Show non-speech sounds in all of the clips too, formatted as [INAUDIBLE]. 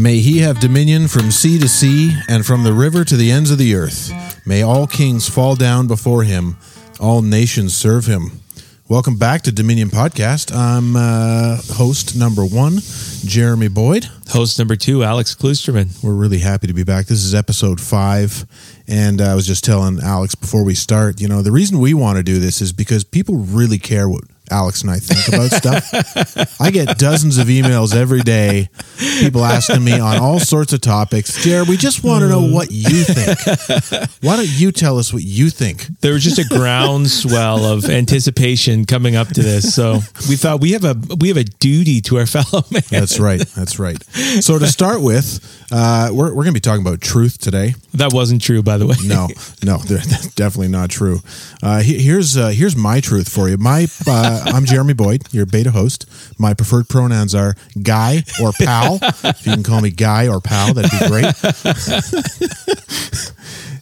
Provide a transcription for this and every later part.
May he have dominion from sea to sea and from the river to the ends of the earth. May all kings fall down before him, all nations serve him. Welcome back to Dominion Podcast. I'm uh, host number one, Jeremy Boyd. Host number two, Alex Klusterman. We're really happy to be back. This is episode five. And I was just telling Alex before we start, you know, the reason we want to do this is because people really care what Alex and I think about stuff. I get dozens of emails every day, people asking me on all sorts of topics. Jared, we just want to know what you think. Why don't you tell us what you think? There was just a groundswell of anticipation coming up to this, so we thought we have a we have a duty to our fellow man. That's right. That's right. So to start with, uh, we're we're going to be talking about truth today. That wasn't true, by the way. No, no, [LAUGHS] they're definitely not true. Uh, here's uh, here's my truth for you. My uh, I'm Jeremy Boyd, your beta host. My preferred pronouns are guy or pal. if you can call me guy or pal, that'd be great. [LAUGHS]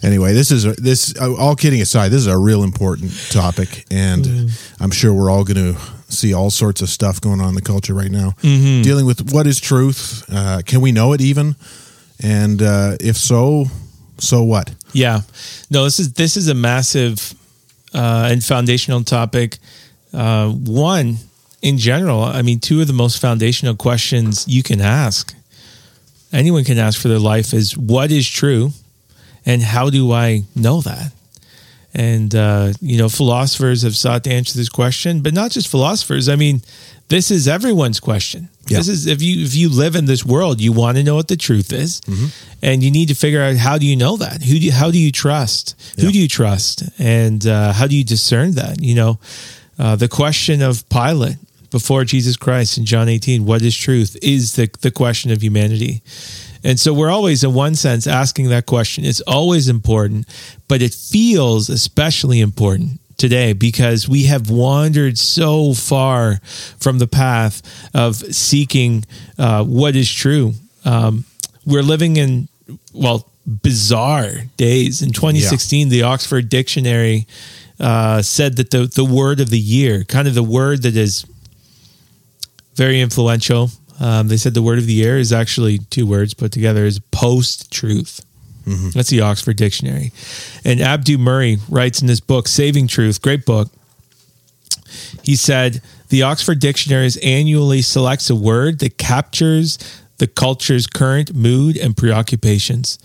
anyway, this is this. Uh, all kidding aside, this is a real important topic, and mm. I'm sure we're all going to see all sorts of stuff going on in the culture right now, mm-hmm. dealing with what is truth. Uh, can we know it even? And uh, if so, so what? Yeah, no. This is this is a massive uh, and foundational topic uh, one, in general, I mean, two of the most foundational questions you can ask, anyone can ask for their life is what is true and how do I know that? And, uh, you know, philosophers have sought to answer this question, but not just philosophers. I mean, this is everyone's question. Yeah. This is if you if you live in this world, you want to know what the truth is, mm-hmm. and you need to figure out how do you know that? Who do you, how do you trust? Yeah. Who do you trust? And uh, how do you discern that? You know, uh, the question of Pilate before Jesus Christ in John 18, what is truth, is the, the question of humanity. And so we're always, in one sense, asking that question. It's always important, but it feels especially important today because we have wandered so far from the path of seeking uh, what is true. Um, we're living in, well, bizarre days. In 2016, yeah. the Oxford Dictionary uh, said that the the word of the year, kind of the word that is very influential. Um, they said the word of the year is actually two words put together is post truth. Mm-hmm. That's the Oxford Dictionary. And Abdu Murray writes in his book, Saving Truth, great book. He said, The Oxford Dictionary annually selects a word that captures the culture's current mood and preoccupations.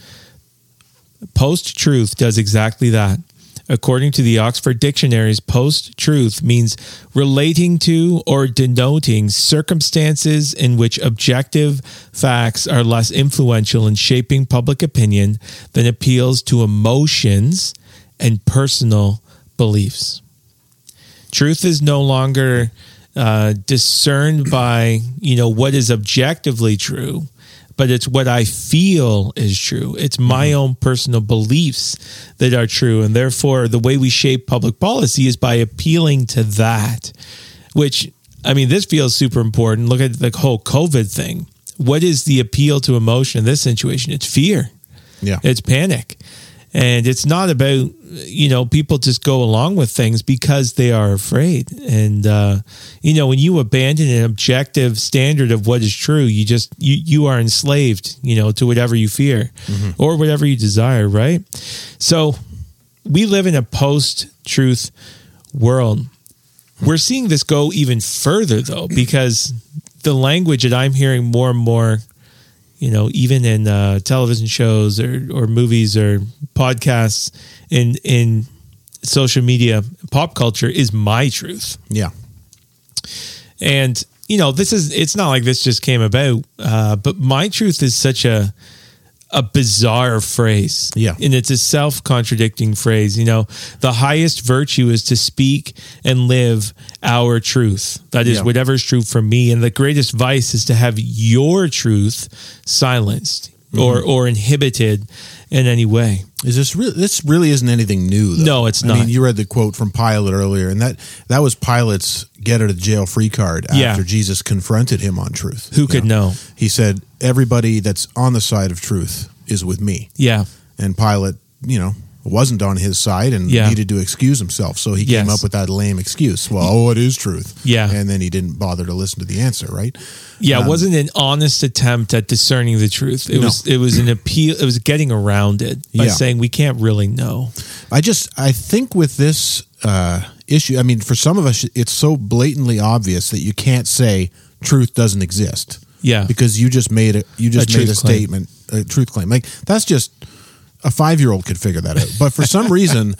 Post truth does exactly that according to the Oxford Dictionary's post truth, means relating to or denoting circumstances in which objective facts are less influential in shaping public opinion than appeals to emotions and personal beliefs. Truth is no longer uh, discerned by you know what is objectively true but it's what I feel is true. It's my mm-hmm. own personal beliefs that are true. And therefore, the way we shape public policy is by appealing to that, which, I mean, this feels super important. Look at the whole COVID thing. What is the appeal to emotion in this situation? It's fear. Yeah. It's panic. And it's not about, you know, people just go along with things because they are afraid. And, uh, you know, when you abandon an objective standard of what is true, you just, you, you are enslaved, you know, to whatever you fear mm-hmm. or whatever you desire, right? So we live in a post truth world. We're seeing this go even further though, because the language that I'm hearing more and more you know, even in uh, television shows or, or movies or podcasts in in social media, pop culture is my truth. Yeah. And you know, this is it's not like this just came about, uh, but my truth is such a a bizarre phrase. Yeah. And it's a self contradicting phrase. You know, the highest virtue is to speak and live our truth. That is yeah. whatever's true for me. And the greatest vice is to have your truth silenced mm-hmm. or, or inhibited in any way. Is this really, this really isn't anything new though. No, it's not. I mean, you read the quote from Pilate earlier and that that was Pilate's get out of jail free card after yeah. Jesus confronted him on truth. Who could know? know? He said everybody that's on the side of truth is with me. Yeah. And Pilate, you know, wasn't on his side and Yeah. needed to excuse himself. So he came up with that lame excuse. Well, oh, it is truth. Yeah. And then he didn't bother to listen to the answer, right? Yeah, Um, it wasn't an honest attempt at discerning the truth. It No. was it was an appeal. It was getting around it by Yeah. saying we can't really know. I just I think with this uh, issue, I mean, for some of us, it's so blatantly obvious that you can't say truth doesn't exist. Yeah. because you just made it. You just A made a claim. statement, a truth claim. Like that's just a five year old could figure that out. But for some [LAUGHS] reason,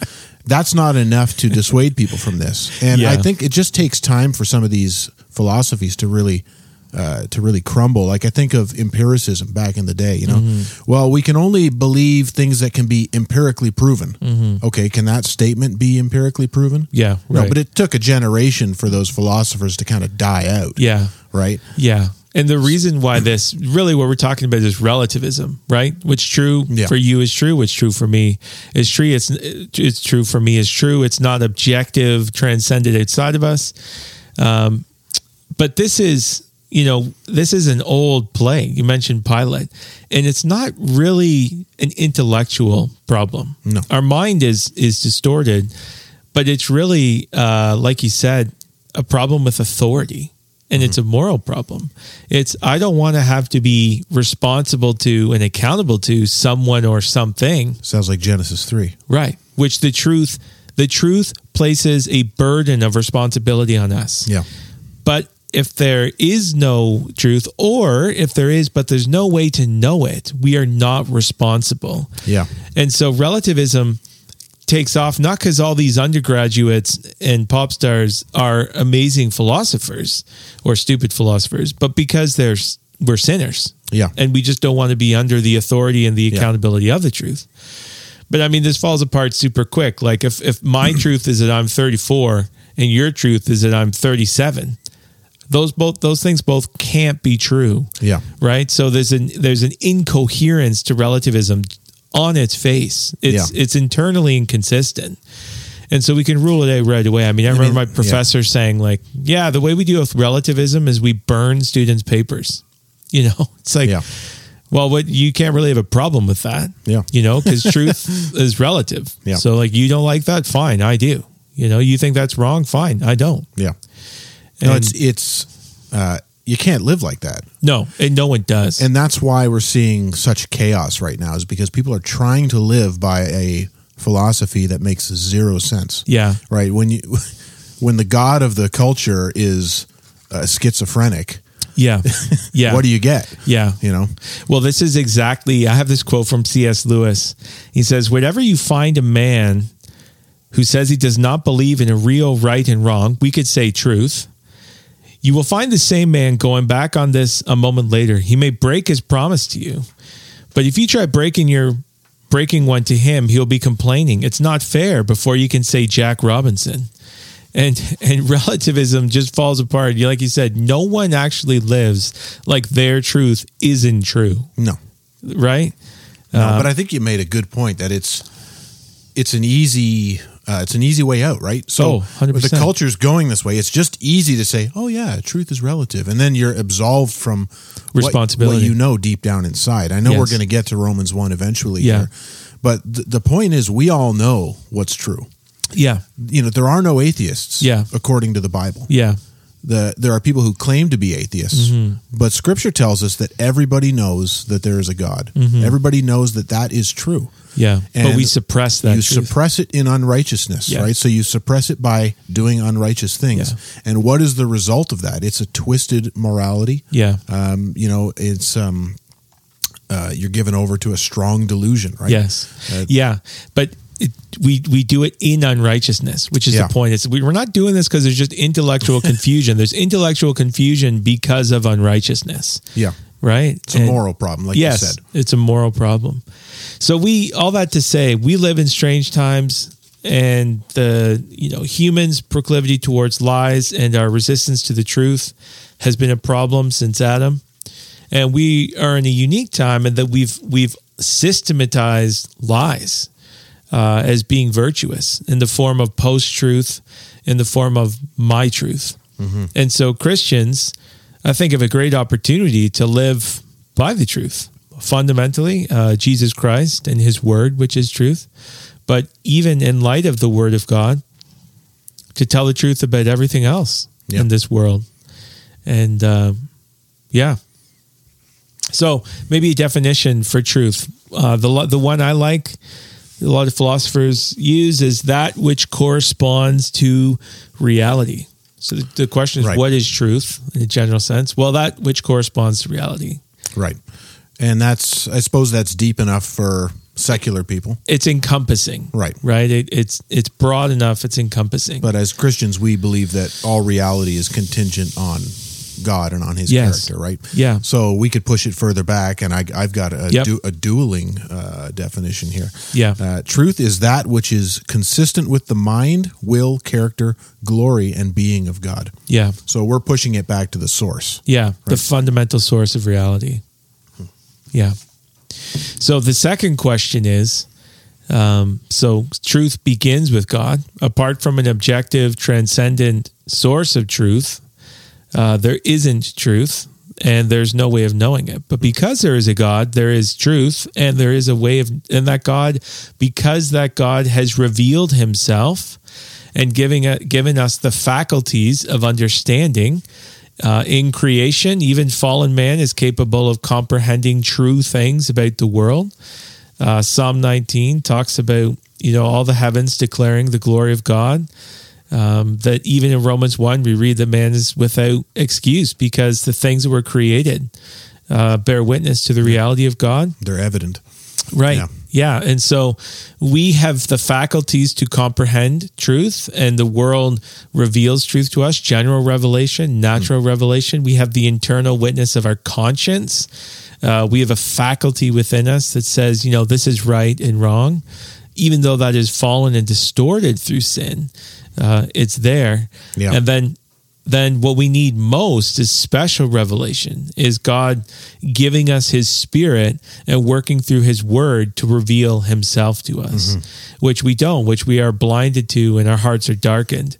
that's not enough to dissuade people from this. And Yeah. I think it just takes time for some of these philosophies to really. Uh, to really crumble, like I think of empiricism back in the day. You know, Mm-hmm. well, we can only believe things that can be empirically proven. Mm-hmm. Okay, can that statement be empirically proven? Yeah, No, right. but it took a generation for those philosophers to kind of die out. Yeah, Right. yeah. And the reason why this really what we're talking about is relativism, right? What's true Yeah. for you is true. What's true for me is true. It's it's true for me is true. It's not objective, transcended outside of us. Um, but this is you know this is an old play. You mentioned Pilate, and it's not really an intellectual problem. No. our mind is is distorted, but it's really uh, like you said, a problem with authority. And it's a moral problem. It's I don't want to have to be responsible to and accountable to someone or something Sounds like Genesis three. Right. Which the truth the truth places a burden of responsibility on us. Yeah. But if there is no truth or if there is but there's no way to know it, we are not responsible. Yeah. And so relativism takes off not because all these undergraduates and pop stars are amazing philosophers or stupid philosophers, but because they're we're sinners. Yeah. And we just don't want to be under the authority and the accountability of the truth. But I mean, this falls apart super quick. Like if if my [CLEARS THROAT] truth is that I'm 34 and your truth is that I'm 37, those both those things both can't be true Yeah. right? So there's an there's an incoherence to relativism on its face. It's Yeah. it's internally inconsistent. And so we can rule it out right away. I mean, I, remember mean, my professor saying like, yeah, the way we deal with relativism is we burn students' papers. [LAUGHS] You know, it's like Yeah. well, what you can't really have a problem with that. Yeah. You know, because [LAUGHS] truth is relative. Yeah. So like you don't like that, fine, I do. You know, you think that's wrong, fine, I don't. Yeah. No, it's it's uh, you can't live like that, No, and no one does. and that's why we're seeing such chaos right now. Is because people are trying to live by a philosophy that makes zero sense. yeah. Right when you [LAUGHS] when the god of the culture is uh, schizophrenic, Yeah. [LAUGHS] Yeah. what do you get? Yeah. You know. Well, this is exactly, I have this quote from C.S. Lewis. He says, Whenever you find a man who says he does not believe in a real right and wrong, we could say truth, you will find the same man going back on this a moment later. He may break his promise to you, but if you try breaking your breaking one to him, he'll be complaining. It's not fair before you can say Jack Robinson. And and [LAUGHS] relativism just falls apart. Like you said, no one actually lives like their truth isn't true, No. right? No, Uh, but I think you made a good point that it's it's an easy uh, it's an easy way out, right? So Oh, 100%. if the culture's going this way, it's just easy to say, "Oh yeah, truth is relative," and then you're absolved from what- Responsibility. What, you know deep down inside. I know Yes. we're going to get to Romans one eventually, Yeah. here, but th- the point is, we all know what's true. Yeah, You know, there are no atheists, Yeah. according to the Bible. yeah, The there are people who claim to be atheists, Mm-hmm. but Scripture tells us that everybody knows that there is a God. Mm-hmm. Everybody knows that that is true. yeah. but we suppress that. you truth. suppress it in unrighteousness, Yeah. right? So you suppress it by doing unrighteous things. Yeah. And what is the result of that? It's a twisted morality. yeah, Um, you know, it's um, uh, you're given over to a strong delusion, right? yes, Uh, yeah. But it, we we do it in unrighteousness, which is Yeah. the point. It's we, we're not doing this because there's just intellectual [LAUGHS] confusion. there's intellectual confusion because of unrighteousness, Yeah. right? It's a And- moral problem, like yes, you said. it's a moral problem. So we all that to say, we live in strange times, and the you know humans' proclivity towards lies and our resistance to the truth has been a problem since Adam, and we are in a unique time in that we've we've systematized lies uh, as being virtuous in the form of post truth, in the form of my truth, and so Christians, I think, have a great opportunity to live by the truth fundamentally uh, Jesus Christ and His Word, which is truth. But even in light of the Word of God, to tell the truth about everything else Yeah. in this world. And uh, yeah. So maybe a definition for truth. Uh, the the one I like, a lot of philosophers use is that which corresponds to reality. So the, the question is, Right. what is truth in a general sense? Well, that which corresponds to reality. Right. And that's, I suppose that's deep enough for secular people. It's encompassing, Right. Right. It, it's it's broad enough. It's encompassing. But as Christians, we believe that all reality is contingent on God and on His Yes. character, right? Yeah. So we could push it further back, and I, I've got a, Yep. du- a dueling uh, definition here. Yeah. Uh, truth is that which is consistent with the mind, will, character, glory, and being of God. yeah. So we're pushing it back to the source. Yeah, the fundamental source of reality. Yeah. So the second question is um, so truth begins with God. Apart from an objective, transcendent source of truth, uh, there isn't truth and there's no way of knowing it. But because there is a God, there is truth and there is a way of, and that God, because that God has revealed himself and giving it, given us the faculties of understanding, uh, in creation, even fallen man is capable of comprehending true things about the world. Uh, Psalm 19 talks about you know all the heavens declaring the glory of God. Um, that even in Romans 1, we read that man is without excuse because the things that were created uh, bear witness to the reality of God. They're evident. Right. Yeah. Yeah. And so we have the faculties to comprehend truth, and the world reveals truth to us general revelation, natural revelation. We have the internal witness of our conscience. Uh, we have a faculty within us that says, you know, this is right and wrong, even though that is fallen and distorted through sin. Uh, it's there. Yeah. And then then what we need most is special revelation is god giving us his spirit and working through his word to reveal himself to us which we don't which we are blinded to and our hearts are darkened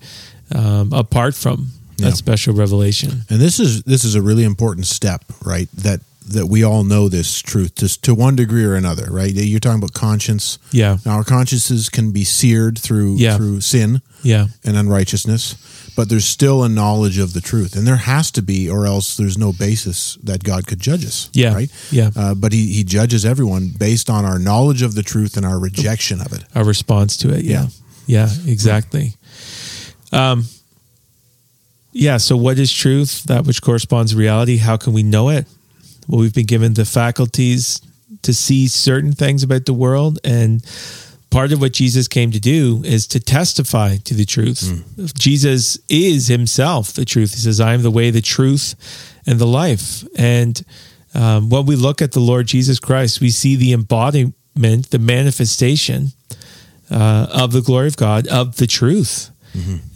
um, apart from Yeah. that special revelation And this is this is a really important step, right? That that we all know this truth to to one degree or another, right? You're talking about conscience. yeah Now, our consciences can be seared through Yeah. through sin yeah and unrighteousness, but there's still a knowledge of the truth, and there has to be, or else there's no basis that God could judge us. Yeah. right. Yeah. Uh, but he he judges everyone based on our knowledge of the truth and our rejection of it. our response to it yeah yeah exactly um yeah so what is truth that which corresponds to reality how can we know it well we've been given the faculties to see certain things about the world. And part of what jesus came to do is to testify to the truth. Jesus is himself the truth. He says i am the way the truth and the life. And um, when we look at the lord jesus christ we see the embodiment the manifestation uh, of the glory of God, of the truth.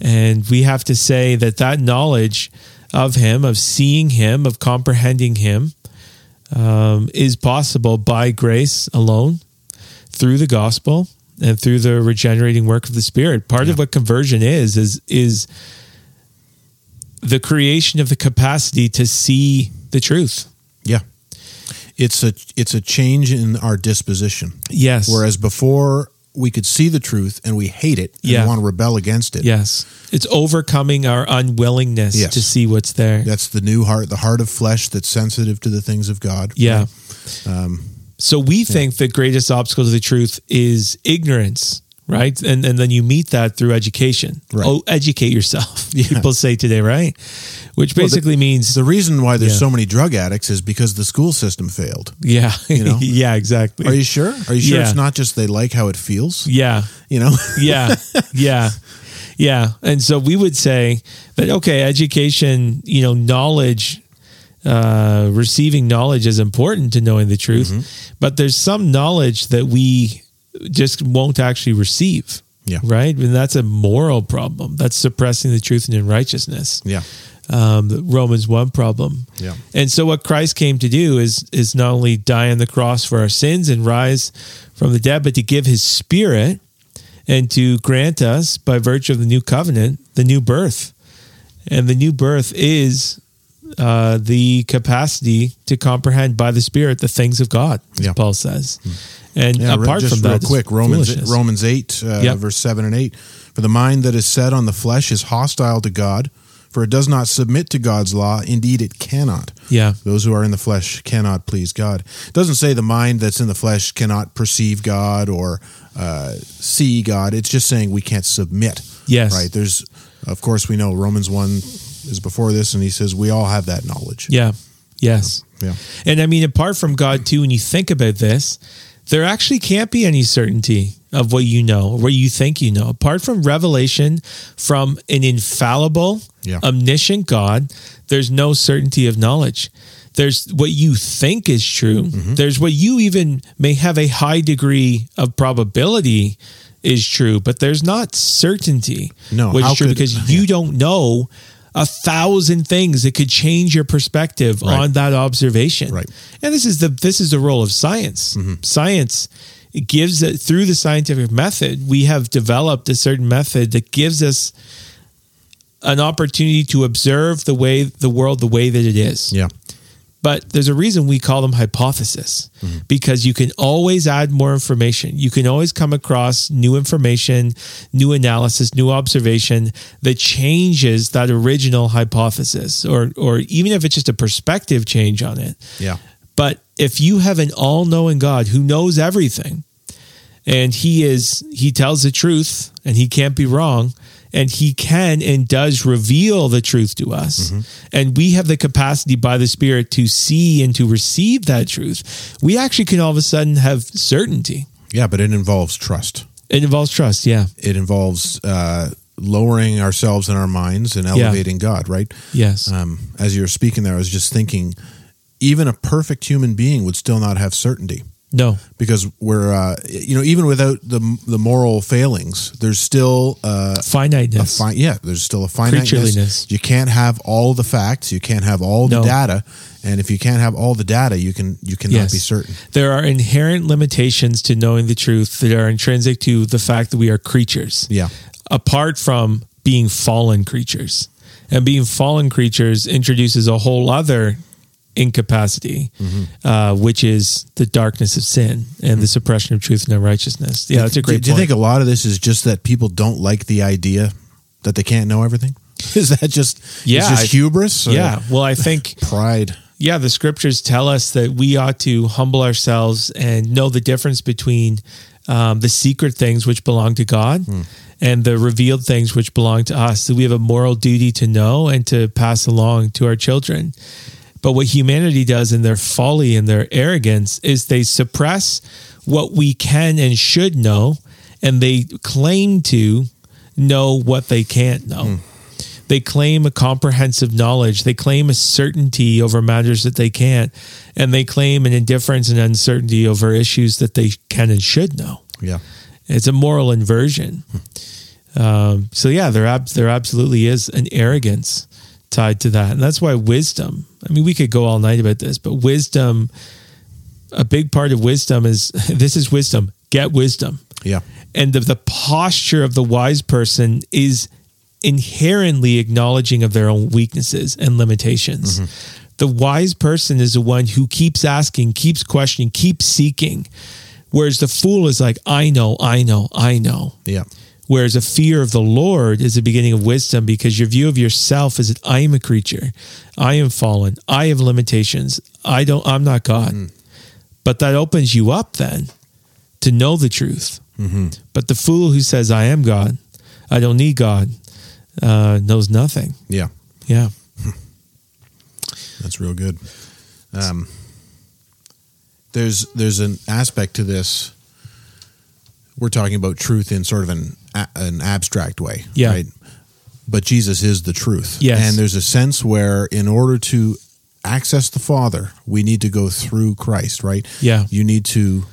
And we have to say that that knowledge of Him, of seeing Him, of comprehending Him, um, is possible by grace alone, through the gospel, and through the regenerating work of the Spirit. Part of what conversion is is is the creation of the capacity to see the truth. Yeah, it's a it's a change in our disposition. Yes. Whereas before we could see the truth and we hate it and Yeah. want to rebel against it. Yes. It's overcoming our unwillingness Yes. to see what's there. That's the new heart, the heart of flesh that's sensitive to the things of God. Yeah. Um, so we think the greatest obstacle to the truth is ignorance, right? And and then you meet that through education. Right. Oh, educate yourself. [LAUGHS] Yeah. People say today, right? Which Well, the- basically means The reason why there's Yeah. so many drug addicts is because the school system failed. yeah, you know? [LAUGHS] yeah, exactly. Are you sure? Are you sure Yeah. it's not just they like how it feels? yeah, You know? [LAUGHS] yeah, yeah, yeah. And so we would say that okay, education, you know, knowledge, uh, receiving knowledge is important to knowing the truth, Mm-hmm. but there's some knowledge that we just won't actually receive. Yeah. Right. And that's a moral problem. That's suppressing the truth and in righteousness. yeah. Um, the Romans 1 problem. Yeah. And so what Christ came to do is is not only die on the cross for our sins and rise from the dead, but to give his spirit and to grant us by virtue of the new covenant, the new birth. And the new birth is uh, the capacity to comprehend by the Spirit the things of God, Yeah. Paul says. And Yeah, apart from that, quick, Romans. Romans eight, uh, Yep. verse seven and eight. For the mind that is set on the flesh is hostile to God, for it does not submit to God's law. Indeed, it cannot. Yeah. Those who are in the flesh cannot please God. It doesn't say the mind that's in the flesh cannot perceive God or uh, see God. It's just saying we can't submit. Yes. Right. There's, of course, we know Romans one is before this, and he says we all have that knowledge. Yeah. Yes. Yeah. And I mean, apart from God, too, when you think about this, there actually can't be any certainty of what you know or what you think you know. Apart from revelation from an infallible, Yeah. omniscient God, there's no certainty of knowledge. There's what you think is true. Mm-hmm. There's what you even may have a high degree of probability is true, but there's not certainty. No, which is true could- because [LAUGHS] you don't know a thousand things that could change your perspective Right. on that observation. Right. And this is the this is the role of science. Mm-hmm. Science gives it through the scientific method. We have developed a certain method that gives us an opportunity to observe the way the world the way that it is. Yeah. But there's a reason we call them hypothesis mm-hmm. because you can always add more information. You can always come across new information, new analysis, new observation that changes that original hypothesis or or even if it's just a perspective change on it. Yeah. But if you have an all-knowing God who knows everything and he is he tells the truth and he can't be wrong and he can and does reveal the truth to us. And we have the capacity by the spirit to see and to receive that truth. We actually can all of a sudden have certainty. Yeah. But it involves trust. it involves trust yeah. It involves uh, lowering ourselves in our minds and elevating God, right? yes. Um, as you were speaking there, I was just thinking, even a perfect human being would still not have certainty no because we're, uh, you know, even without the the moral failings, there's still uh, a finiteness fi- yeah, there's still a finiteness. You can't have all the facts, you can't have all the No. data, and if you can't have all the data, you can you cannot Yes. be certain. there are inherent limitations to knowing the truth that are intrinsic to the fact that we are creatures Yeah, apart from being fallen creatures. And being fallen creatures introduces a whole other incapacity, uh, which is the darkness of sin and the suppression of truth and unrighteousness. Yeah, that's a great Do you point. think a lot of this is just that people don't like the idea that they can't know everything? [LAUGHS] Is that just Yeah, just I- hubris? or yeah, well, I think [LAUGHS] pride. yeah, the scriptures tell us that we ought to humble ourselves and know the difference between um, the secret things which belong to God and the revealed things which belong to us. That we have a moral duty to know and to pass along to our children. But what humanity does in their folly and their arrogance is they suppress what we can and should know, and they claim to know what they can't know. They claim a comprehensive knowledge. They claim a certainty over matters that they can't. And they claim an indifference and uncertainty over issues that they can and should know. Yeah, It's a moral inversion. Um, so yeah, there ab- there absolutely is an arrogance tied to that, and that's why wisdom. I mean, we could go all night about this, but wisdom, a big part of wisdom is [LAUGHS] this is wisdom. Get wisdom, yeah, and the, the posture of the wise person is inherently acknowledging of their own weaknesses and limitations. Mm-hmm. The wise person is the one who keeps asking, keeps questioning, keeps seeking. Whereas the fool is like, I know, I know, I know. yeah, Whereas a fear of the Lord is the beginning of wisdom because your view of yourself is that I am a creature. I am fallen. I have limitations. I don't I'm not God. But that opens you up then to know the truth. But the fool who says I am God, I don't need God, uh, knows nothing. yeah. Yeah. That's real good. Um, there's there's an aspect to this. We're talking about truth in sort of an an abstract way, Yeah. right? But Jesus is the truth, Yes. And there's a sense where, in order to access the Father, we need to go through Christ, right? Yeah. You need to.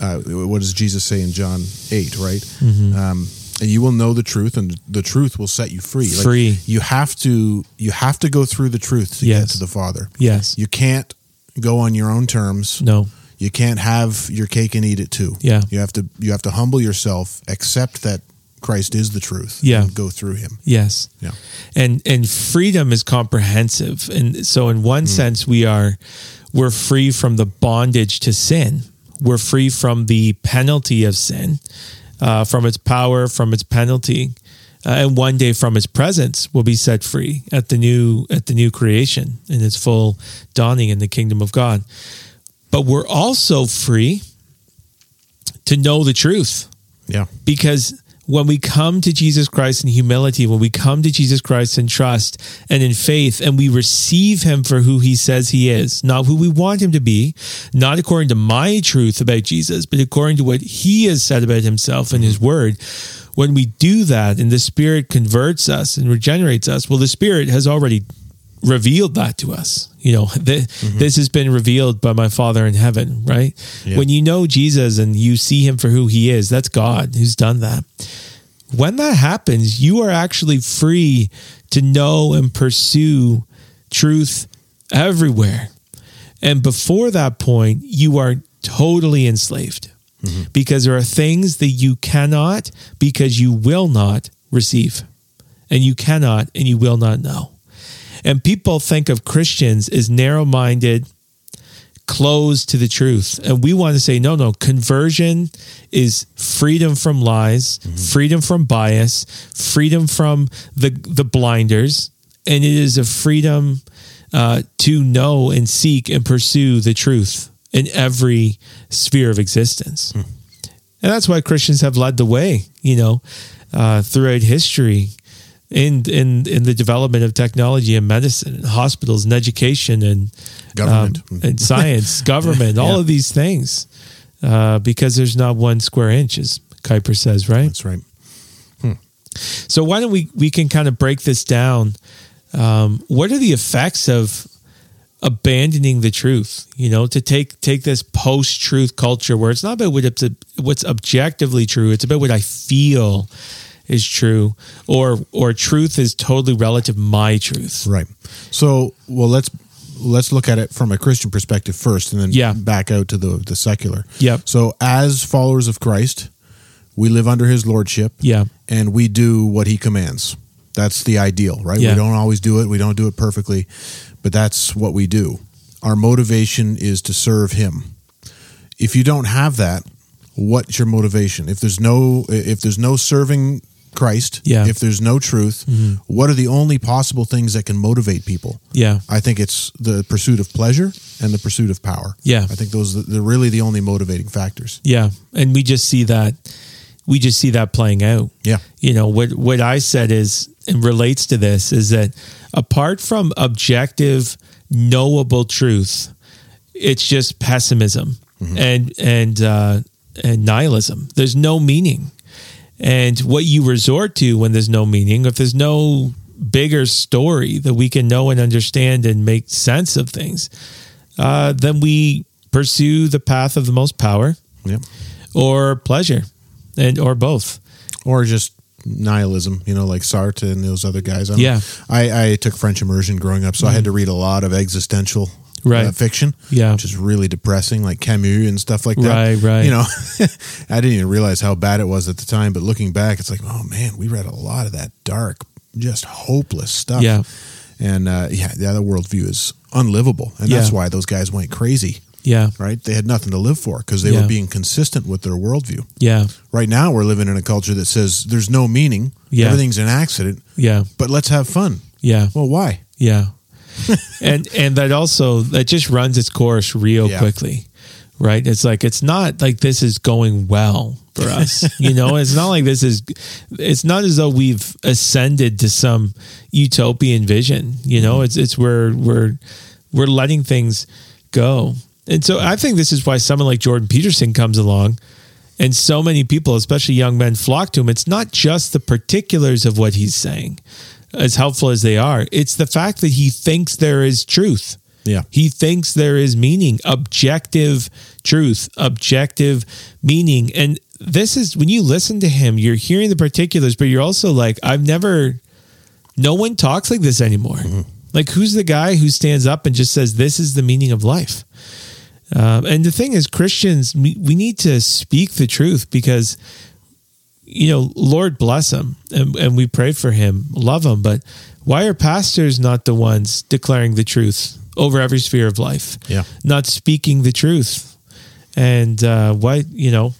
Uh, what does Jesus say in John eight, right? Mm-hmm. Um, and you will know the truth, and the truth will set you free. Like, Free. you have to. You have to go through the truth to Yes. get to the Father. Yes. You can't go on your own terms. No. You can't have your cake and eat it too. Yeah. You have to you have to humble yourself, accept that Christ is the truth. Yeah. and go through Him. Yes. Yeah. And and freedom is comprehensive. And so in one sense we are we're free from the bondage to sin. We're free from the penalty of sin, uh, from its power, from its penalty. Uh, and one day from its presence will be set free at the new at the new creation in its full dawning in the kingdom of God. But we're also free to know the truth Yeah, because when we come to Jesus Christ in humility, when we come to Jesus Christ in trust and in faith, and we receive him for who he says he is, not who we want him to be, not according to my truth about Jesus, but according to what he has said about himself in his word, when we do that and the Spirit converts us and regenerates us, well, the Spirit has already revealed that to us. You know, th- mm-hmm. this has been revealed by my Father in heaven, right? Yeah. When you know Jesus and you see him for who he is, that's God who's done that. When that happens, you are actually free to know and pursue truth everywhere. And before that point, you are totally enslaved mm-hmm. because there are things that you cannot, because you will not receive, and you cannot, and you will not know. And people think of Christians as narrow minded, closed to the truth. And we want to say, no, no, conversion is freedom from lies, freedom from bias, freedom from the, the blinders. And it is a freedom uh, to know and seek and pursue the truth in every sphere of existence. And that's why Christians have led the way, you know, uh, throughout history in in in the development of technology and medicine, and hospitals and education and Government. um, and science, [LAUGHS] government, all Yeah. of these things, uh, because there's not one square inch, as Kuyper says, right? that's right. So why don't we we can kind of break this down? Um, what are the effects of abandoning the truth? You know, to take take this post truth culture where it's not about what it's, what's objectively true; it's about what I feel is true, or or truth is totally relative my truth. Right. So, well, let's let's look at it from a Christian perspective first, and then Yeah. back out to the the secular. Yep. So, as followers of Christ, we live under His lordship. Yeah. and we do what He commands. That's the ideal, right? Yeah. We don't always do it. We don't do it perfectly, but that's what we do. Our motivation is to serve Him. If you don't have that, what's your motivation? If there's no if there's no serving Christ, Yeah. if there's no truth, what are the only possible things that can motivate people? Yeah. I think it's the pursuit of pleasure and the pursuit of power. Yeah. I think those are they're really the only motivating factors. Yeah, and we just see that we just see that playing out. Yeah. You know, what what I said is and relates to this is that apart from objective knowable truth, it's just pessimism and and uh and nihilism. There's no meaning. And what you resort to when there's no meaning, if there's no bigger story that we can know and understand and make sense of things, uh, then we pursue the path of the most power Yeah. or pleasure and or both or just nihilism, you know, like Sartre and those other guys. I don't- Yeah. I, I took French immersion growing up, so I had to read a lot of existential Right. uh, fiction, Yeah. which is really depressing, like Camus and stuff like that. Right, right. You know, [LAUGHS] I didn't even realize how bad it was at the time, but looking back, it's like, oh man, we read a lot of that dark, just hopeless stuff. Yeah. And uh, yeah, the other worldview is unlivable, and that's why those guys went crazy. yeah Right? They had nothing to live for because they Yeah. were being consistent with their worldview yeah right now we're living in a culture that says there's no meaning Yeah. everything's an accident yeah but let's have fun yeah well why yeah [LAUGHS] and and that also that just runs its course real Yeah. quickly right? It's like it's not like this is going well for [LAUGHS] us you know? It's not like this is it's not as though we've ascended to some utopian vision you know? It's it's we're we're we're letting things go. And so i think this is why someone like jordan peterson comes along and so many people especially young men flock to him. It's not just the particulars of what he's saying as helpful as they are it's the fact that he thinks there is truth Yeah. he thinks there is meaning, objective truth, objective meaning. And this is when you listen to him, you're hearing the particulars, but you're also like, I've never, no one talks like this anymore. Like, who's the guy who stands up and just says, This is the meaning of life? Um, and the thing is, Christians, we, we need to speak the truth because you know, Lord bless him, and, and we pray for him, love him. But why are pastors not the ones declaring the truth over every sphere of life? Yeah. not speaking the truth. And uh, why, you know,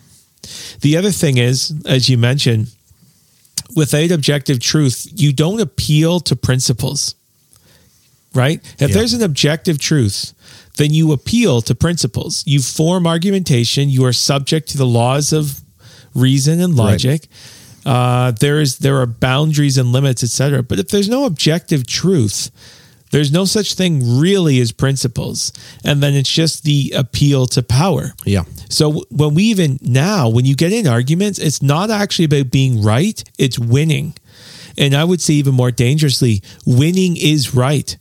the other thing is, as you mentioned, without objective truth, you don't appeal to principles, right? If Yeah. there's an objective truth, then you appeal to principles. You form argumentation. You are subject to the laws of reason and Right. logic. Uh, there is there are boundaries and limits, etc. But if there's no objective truth, there's no such thing really as principles, and then it's just the appeal to power. Yeah. So when we even now, when you get in arguments, it's not actually about being right, it's winning. And I would say even more dangerously, winning is right.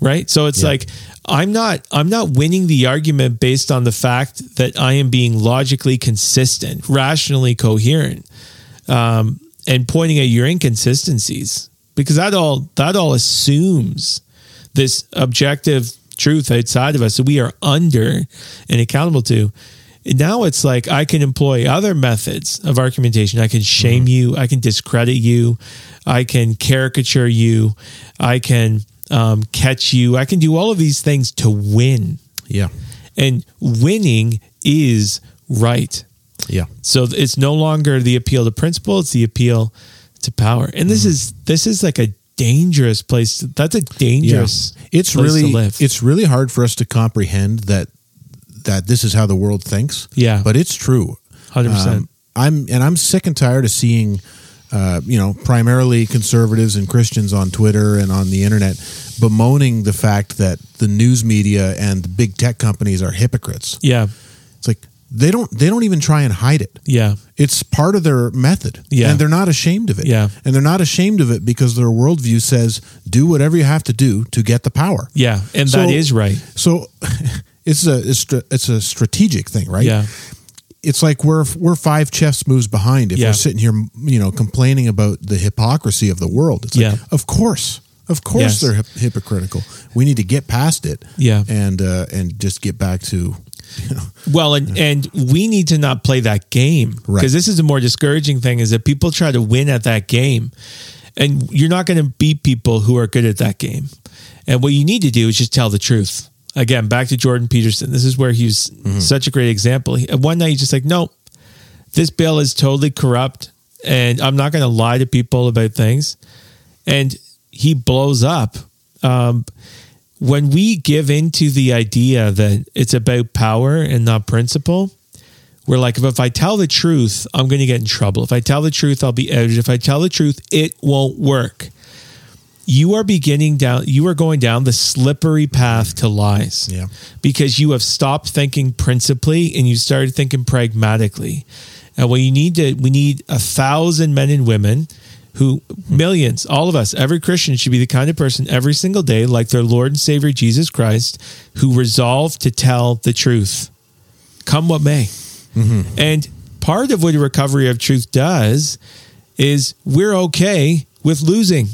Right? So it's Yeah. like I'm not I'm not winning the argument based on the fact that I am being logically consistent, rationally coherent, um, and pointing at your inconsistencies. Because that all that all assumes this objective truth outside of us that we are under and accountable to. And now it's like I can employ other methods of argumentation. I can shame you. I can discredit you. I can caricature you. I can um, catch you. I can do all of these things to win. Yeah. And winning is right. Yeah. So it's no longer the appeal to principle; it's the appeal to power. And this is this is like a dangerous place. That's a dangerous. It's place really to live. it's really hard for us to comprehend that that this is how the world thinks. Yeah. But it's true. 100%. Um, I'm and I'm sick and tired of seeing uh, you know, primarily conservatives and Christians on Twitter and on the internet bemoaning the fact that the news media and the big tech companies are hypocrites. yeah, It's like they don't they don't even try and hide it. yeah, It's part of their method. Yeah. And they're not ashamed of it. Yeah. And they're not ashamed of it because their worldview says do whatever you have to do to get the power. yeah, and So- that is right. So [LAUGHS] it's a it's, it's a strategic thing, right? Yeah, It's like we're we're five chess moves behind if Yeah. we're sitting here, you know, complaining about the hypocrisy of the world. It's like, Yeah. of course, of course, Yes. they're hip- hypocritical. We need to get past it, Yeah. and uh, and just get back to, [LAUGHS] you know, Well, and and we need to not play that game because Right. this is a more discouraging thing: is that people try to win at that game, and you're not going to beat people who are good at that game. And what you need to do is just tell the truth. Again, back to Jordan Peterson. This is where he's such a great example. He, one night he's just like, "No, this bill is totally corrupt, and I'm not going to lie to people about things." And he blows up. Um, when we give into the idea that it's about power and not principle, we're like, if, if I tell the truth, I'm going to get in trouble. If I tell the truth, I'll be outed. If I tell the truth, it won't work. You are beginning down, you are going down the slippery path to lies Yeah. because you have stopped thinking principally and you started thinking pragmatically. And what you need to, we need a thousand men and women who, millions, all of us, every Christian should be the kind of person every single day, like their Lord and Savior Jesus Christ, who resolve to tell the truth, come what may. Mm-hmm. And part of what a recovery of truth does is we're okay with losing.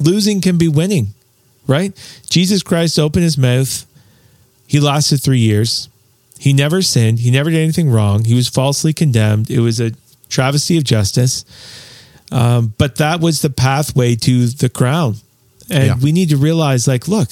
Losing can be winning, right? Jesus Christ opened his mouth. He lasted three years. He never sinned. He never did anything wrong. He was falsely condemned. It was a travesty of justice. Um, but that was the pathway to the crown. And Yeah. we need to realize, like, look,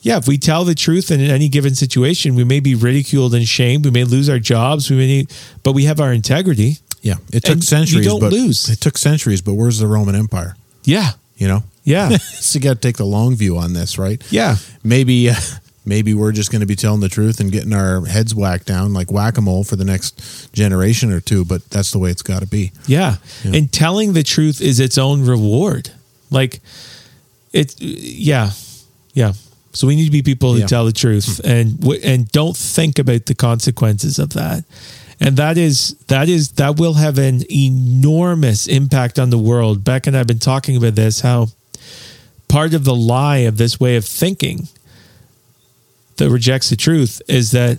yeah, if we tell the truth in any given situation, we may be ridiculed and shamed. We may lose our jobs. We may, need, but we have our integrity. Yeah. It took And you centuries, don't but lose. it took centuries. But where's the Roman Empire? Yeah, You know, yeah, [LAUGHS] so you got to take the long view on this, right? yeah, maybe uh, [LAUGHS] maybe we're just going to be telling the truth and getting our heads whacked down like whack-a-mole for the next generation or two but that's the way it's got to be yeah. Yeah. And telling the truth is its own reward. Like, it, yeah, yeah. So we need to be people who Yeah. tell the truth and and don't think about the consequences of that. And that is that is that will have an enormous impact on the world. Beck and I've been talking about this how part of the lie of this way of thinking that rejects the truth is that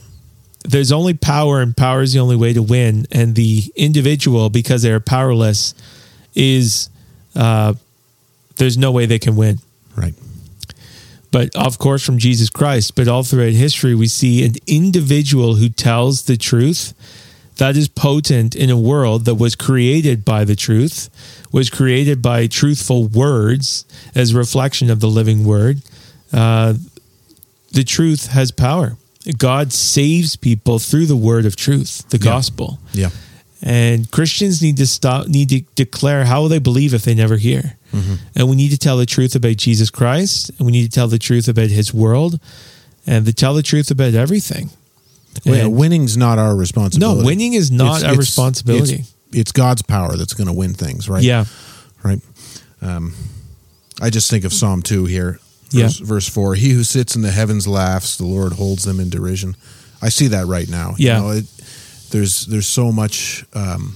there's only power and power is the only way to win. And the individual because they're powerless is uh, there's no way they can win. Right. But of course from Jesus Christ, but all throughout history, we see an individual who tells the truth that is potent in a world that was created by the truth, was created by truthful words as reflection of the living word. Uh, the truth has power. God saves people through the word of truth, the gospel. Yeah. And Christians need to stop, need to declare how will they believe if they never hear. Mm-hmm. And we need to tell the truth about Jesus Christ, and we need to tell the truth about His world, and to tell the truth about everything. Well, yeah, And- winning's not our responsibility. no, winning is not It's- our it's- responsibility. It's, it's God's power that's going to win things, right? yeah, Right. Um, I just think of Psalm 2 here. Yeah. Verse, verse 4 He who sits in the heavens laughs, the Lord holds them in derision. I see that right now. Yeah. You know, it, there's, there's so much um,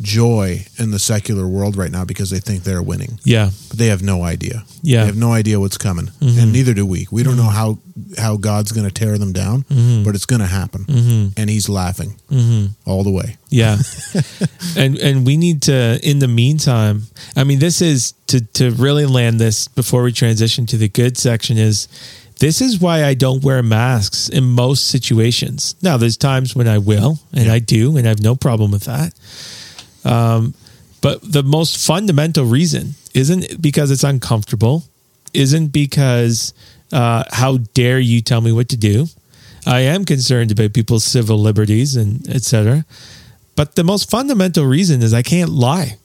joy in the secular world right now because they think they're winning, yeah, but they have no idea. Yeah. They have no idea what's coming, Mm-hmm. and neither do we. We don't know how, how God's going to tear them down, Mm-hmm. but it's going to happen. And He's laughing all the way. yeah. [LAUGHS] and and we need to, in the meantime, I mean, this is to to really land this before we transition to the good section. Is this is why I don't wear masks in most situations. Now, there's times when I will, and I do, and I have no problem with that. Um, but the most fundamental reason isn't because it's uncomfortable, isn't because uh, how dare you tell me what to do. I am concerned about people's civil liberties and etc. But the most fundamental reason is I can't lie.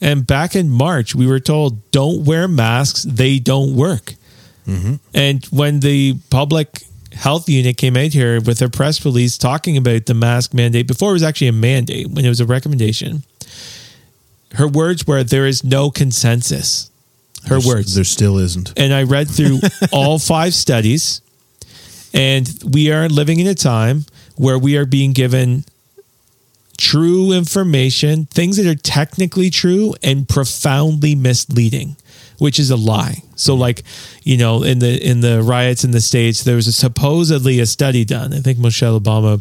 And back in March, we were told don't wear masks; they don't work. And when the public health unit came out here with a press release talking about the mask mandate before it was actually a mandate, when it was a recommendation, her words were, "There is no consensus." Her There's- words There still isn't. and I read through [LAUGHS] all five studies, and we are living in a time where we are being given true information, things that are technically true and profoundly misleading, which is a lie. So, like you know, in the in the riots in the states, there was a, supposedly a study done. I think Michelle Obama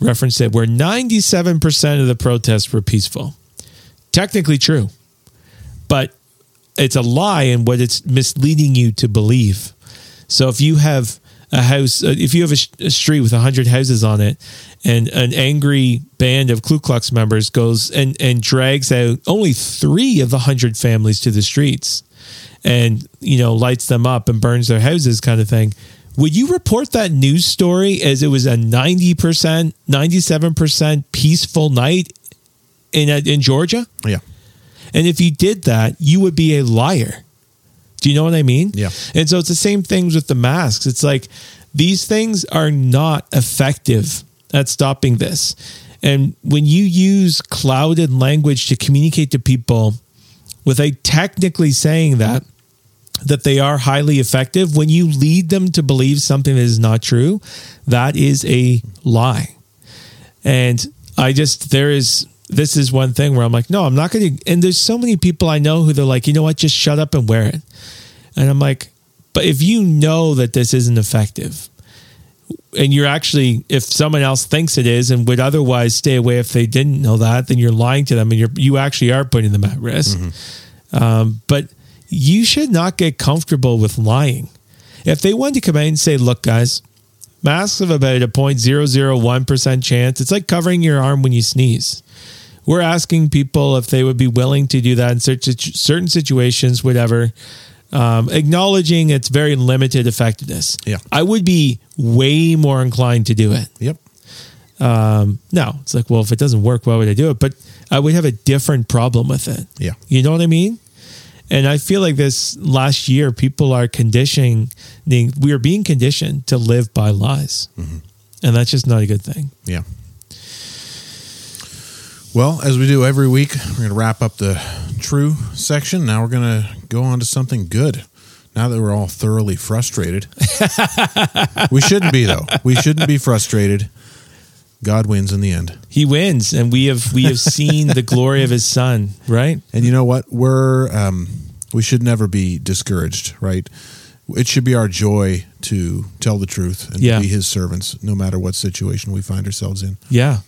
referenced it, where ninety seven percent of the protests were peaceful. Technically true, but it's a lie and what it's misleading you to believe. So if you have a house, uh, if you have a, a street with 100 houses on it and an angry band of Ku Klux members goes and, and drags out only three of the 100 families to the streets and, you know, lights them up and burns their houses kind of thing, would you report that news story as it was a 90%, 97% peaceful night in, uh, in Georgia? Yeah. And if you did that, you would be a liar. Do you know what I mean? Yeah. And so it's the same things with the masks. It's like these things are not effective at stopping this. And when you use clouded language to communicate to people without technically saying that, that they are highly effective, when you lead them to believe something that is not true, that is a lie. And I just, there is, this is one thing where I'm like, no, I'm not going to. And there's so many people I know who they're like, you know what, just shut up and wear it. And I'm like, but if you know that this isn't effective, and you're actually, if someone else thinks it is and would otherwise stay away if they didn't know that, then you're lying to them and you're, you actually are putting them at risk. Um, but you should not get comfortable with lying. If they wanted to come out and say, look, guys, masks have about a 0.001% chance. It's like covering your arm when you sneeze. We're asking people if they would be willing to do that in certain certain situations, whatever, um, acknowledging its very limited effectiveness. Yeah. I would be way more inclined to do it. Yep. Um, no, it's like, well, if it doesn't work, why would I do it? But I would have a different problem with it. Yeah. You know what I mean? And I feel like this last year, people are conditioning, we are being conditioned to live by lies. And that's just not a good thing. Yeah. Well, as we do every week, we're going to wrap up the true section. Now we're going to go on to something good. Now that we're all thoroughly frustrated, [LAUGHS] we shouldn't be though. We shouldn't be frustrated. God wins in the end. He wins, and we have we have seen the glory of his son, right? And you know what? We're um, we should never be discouraged, right? It should be our joy to tell the truth and Yeah. be His servants, no matter what situation we find ourselves in. Yeah.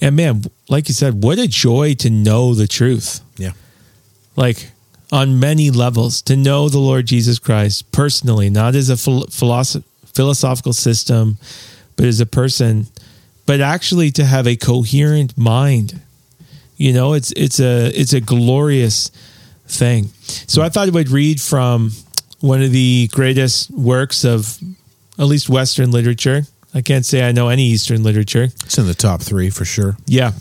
And man, like you said, what a joy to know the truth. Yeah, Like on many levels, to know the Lord Jesus Christ personally, not as a philosoph- philosophical system, but as a person, but actually to have a coherent mind. You know, it's it's a it's a glorious thing. So I thought I would read from one of the greatest works of at least Western literature. I can't say I know any Eastern literature. It's in the top three for sure. Yeah,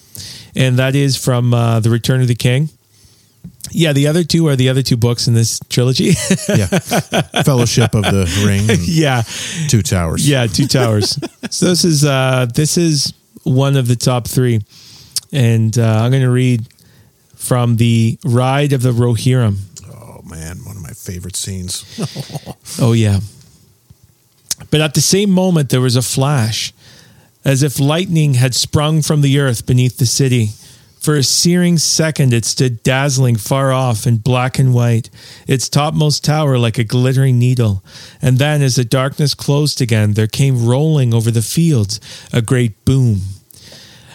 and that is from uh, the Return of the King. Yeah, the other two are the other two books in this trilogy. [LAUGHS] Yeah, Fellowship of the Ring. [LAUGHS] yeah, Two Towers. yeah, two towers. [LAUGHS] so this is uh, this is one of the top three, and uh, I'm going to read from the Ride of the Rohirrim. Oh man, one of my favorite scenes. [LAUGHS] Oh, yeah. But at the same moment, there was a flash, as if lightning had sprung from the earth beneath the city. For a searing second, it stood dazzling far off in black and white, its topmost tower like a glittering needle. And then, as the darkness closed again, there came rolling over the fields a great boom.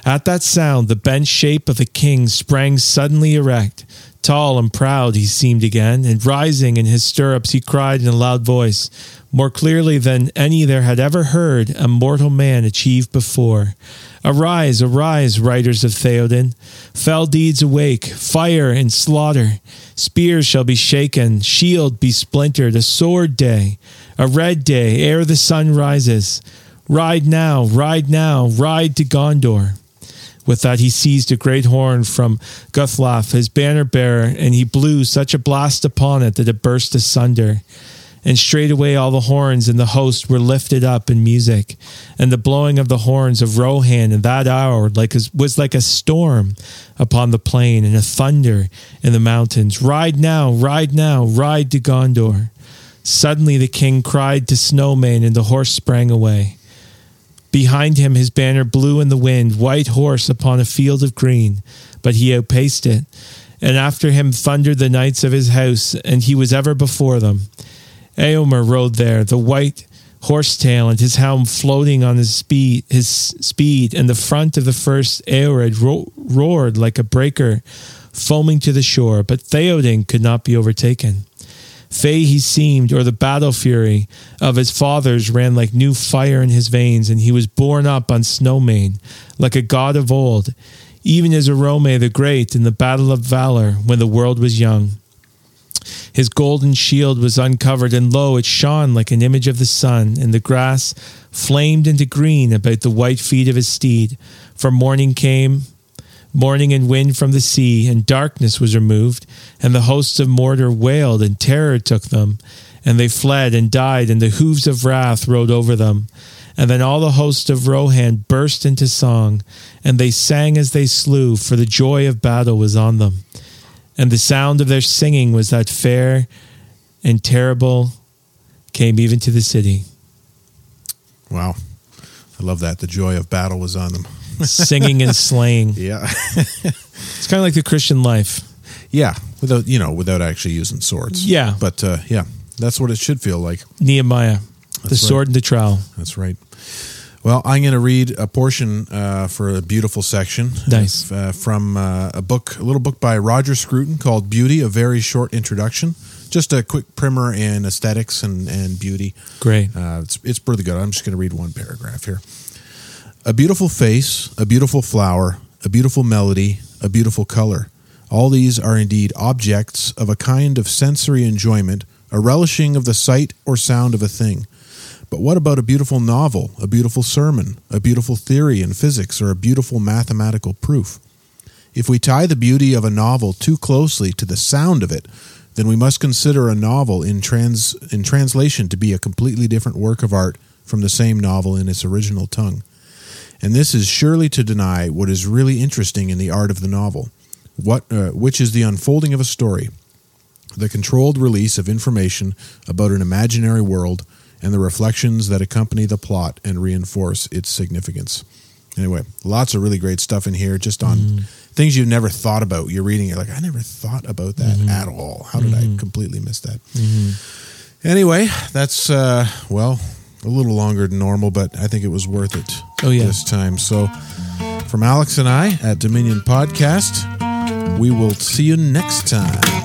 At that sound, the bent shape of the king sprang suddenly erect. Tall and proud he seemed again, and rising in his stirrups, he cried in a loud voice, more clearly than any there had ever heard a mortal man achieve before. Arise, arise, riders of Theoden. Fell deeds awake, fire and slaughter. Spears shall be shaken, shield be splintered, a sword day, a red day ere the sun rises. Ride now, ride now, ride to Gondor. With that, he seized a great horn from Guthlaf, his banner bearer, and he blew such a blast upon it that it burst asunder. And straightway all the horns in the host were lifted up in music, and the blowing of the horns of Rohan in that hour like a, was like a storm upon the plain and a thunder in the mountains. Ride now, ride now, ride to Gondor. Suddenly the king cried to Snowmane, and the horse sprang away. Behind him his banner blew in the wind, white horse upon a field of green, but he outpaced it. And after him thundered the knights of his house, and he was ever before them. Eomer rode there, the white horsetail and his helm floating on his speed, his speed, and the front of the first Eored ro- roared like a breaker, foaming to the shore. But Theoden could not be overtaken. Fey he seemed, or the battle fury of his fathers ran like new fire in his veins, and he was borne up on Snowmane like a god of old, even as Oromë the Great in the battle of Valar when the world was young. His golden shield was uncovered, and lo, it shone like an image of the sun, and the grass flamed into green about the white feet of his steed. For morning came, morning and wind from the sea, and darkness was removed, and the hosts of Mordor wailed, and terror took them, and they fled and died, and the hooves of wrath rode over them. And then all the host of Rohan burst into song, and they sang as they slew, for the joy of battle was on them. And the sound of their singing was that fair and terrible came even to the city. Wow. I love that. The joy of battle was on them. Singing and slaying. [LAUGHS] Yeah. [LAUGHS] It's kind of like the Christian life. yeah. Without, you know, without actually using swords. Yeah. But uh, yeah, that's what it should feel like. Nehemiah, the That's sword and the trowel. That's right. Well, I'm going to read a portion uh, for a beautiful section. Nice. Uh, from uh, a book, a little book by Roger Scruton called Beauty, a very short introduction. Just a quick primer in aesthetics and, and beauty. Great. Uh, it's, it's really good. I'm just going to read one paragraph here. A beautiful face, a beautiful flower, a beautiful melody, a beautiful color. All these are indeed objects of a kind of sensory enjoyment, a relishing of the sight or sound of a thing. But what about a beautiful novel, a beautiful sermon, a beautiful theory in physics, or a beautiful mathematical proof? If we tie the beauty of a novel too closely to the sound of it, then we must consider a novel in trans in translation to be a completely different work of art from the same novel in its original tongue. And this is surely to deny what is really interesting in the art of the novel, what uh, which is the unfolding of a story, the controlled release of information about an imaginary world, and the reflections that accompany the plot and reinforce its significance. Anyway, lots of really great stuff in here, just on things you've never thought about. You're reading, you're like, I never thought about that at all. How did I completely miss that? Anyway, that's uh, well a little longer than normal, but I think it was worth it. Oh, yeah. this time. So, from Alex and I at Dominion Podcast, we will see you next time.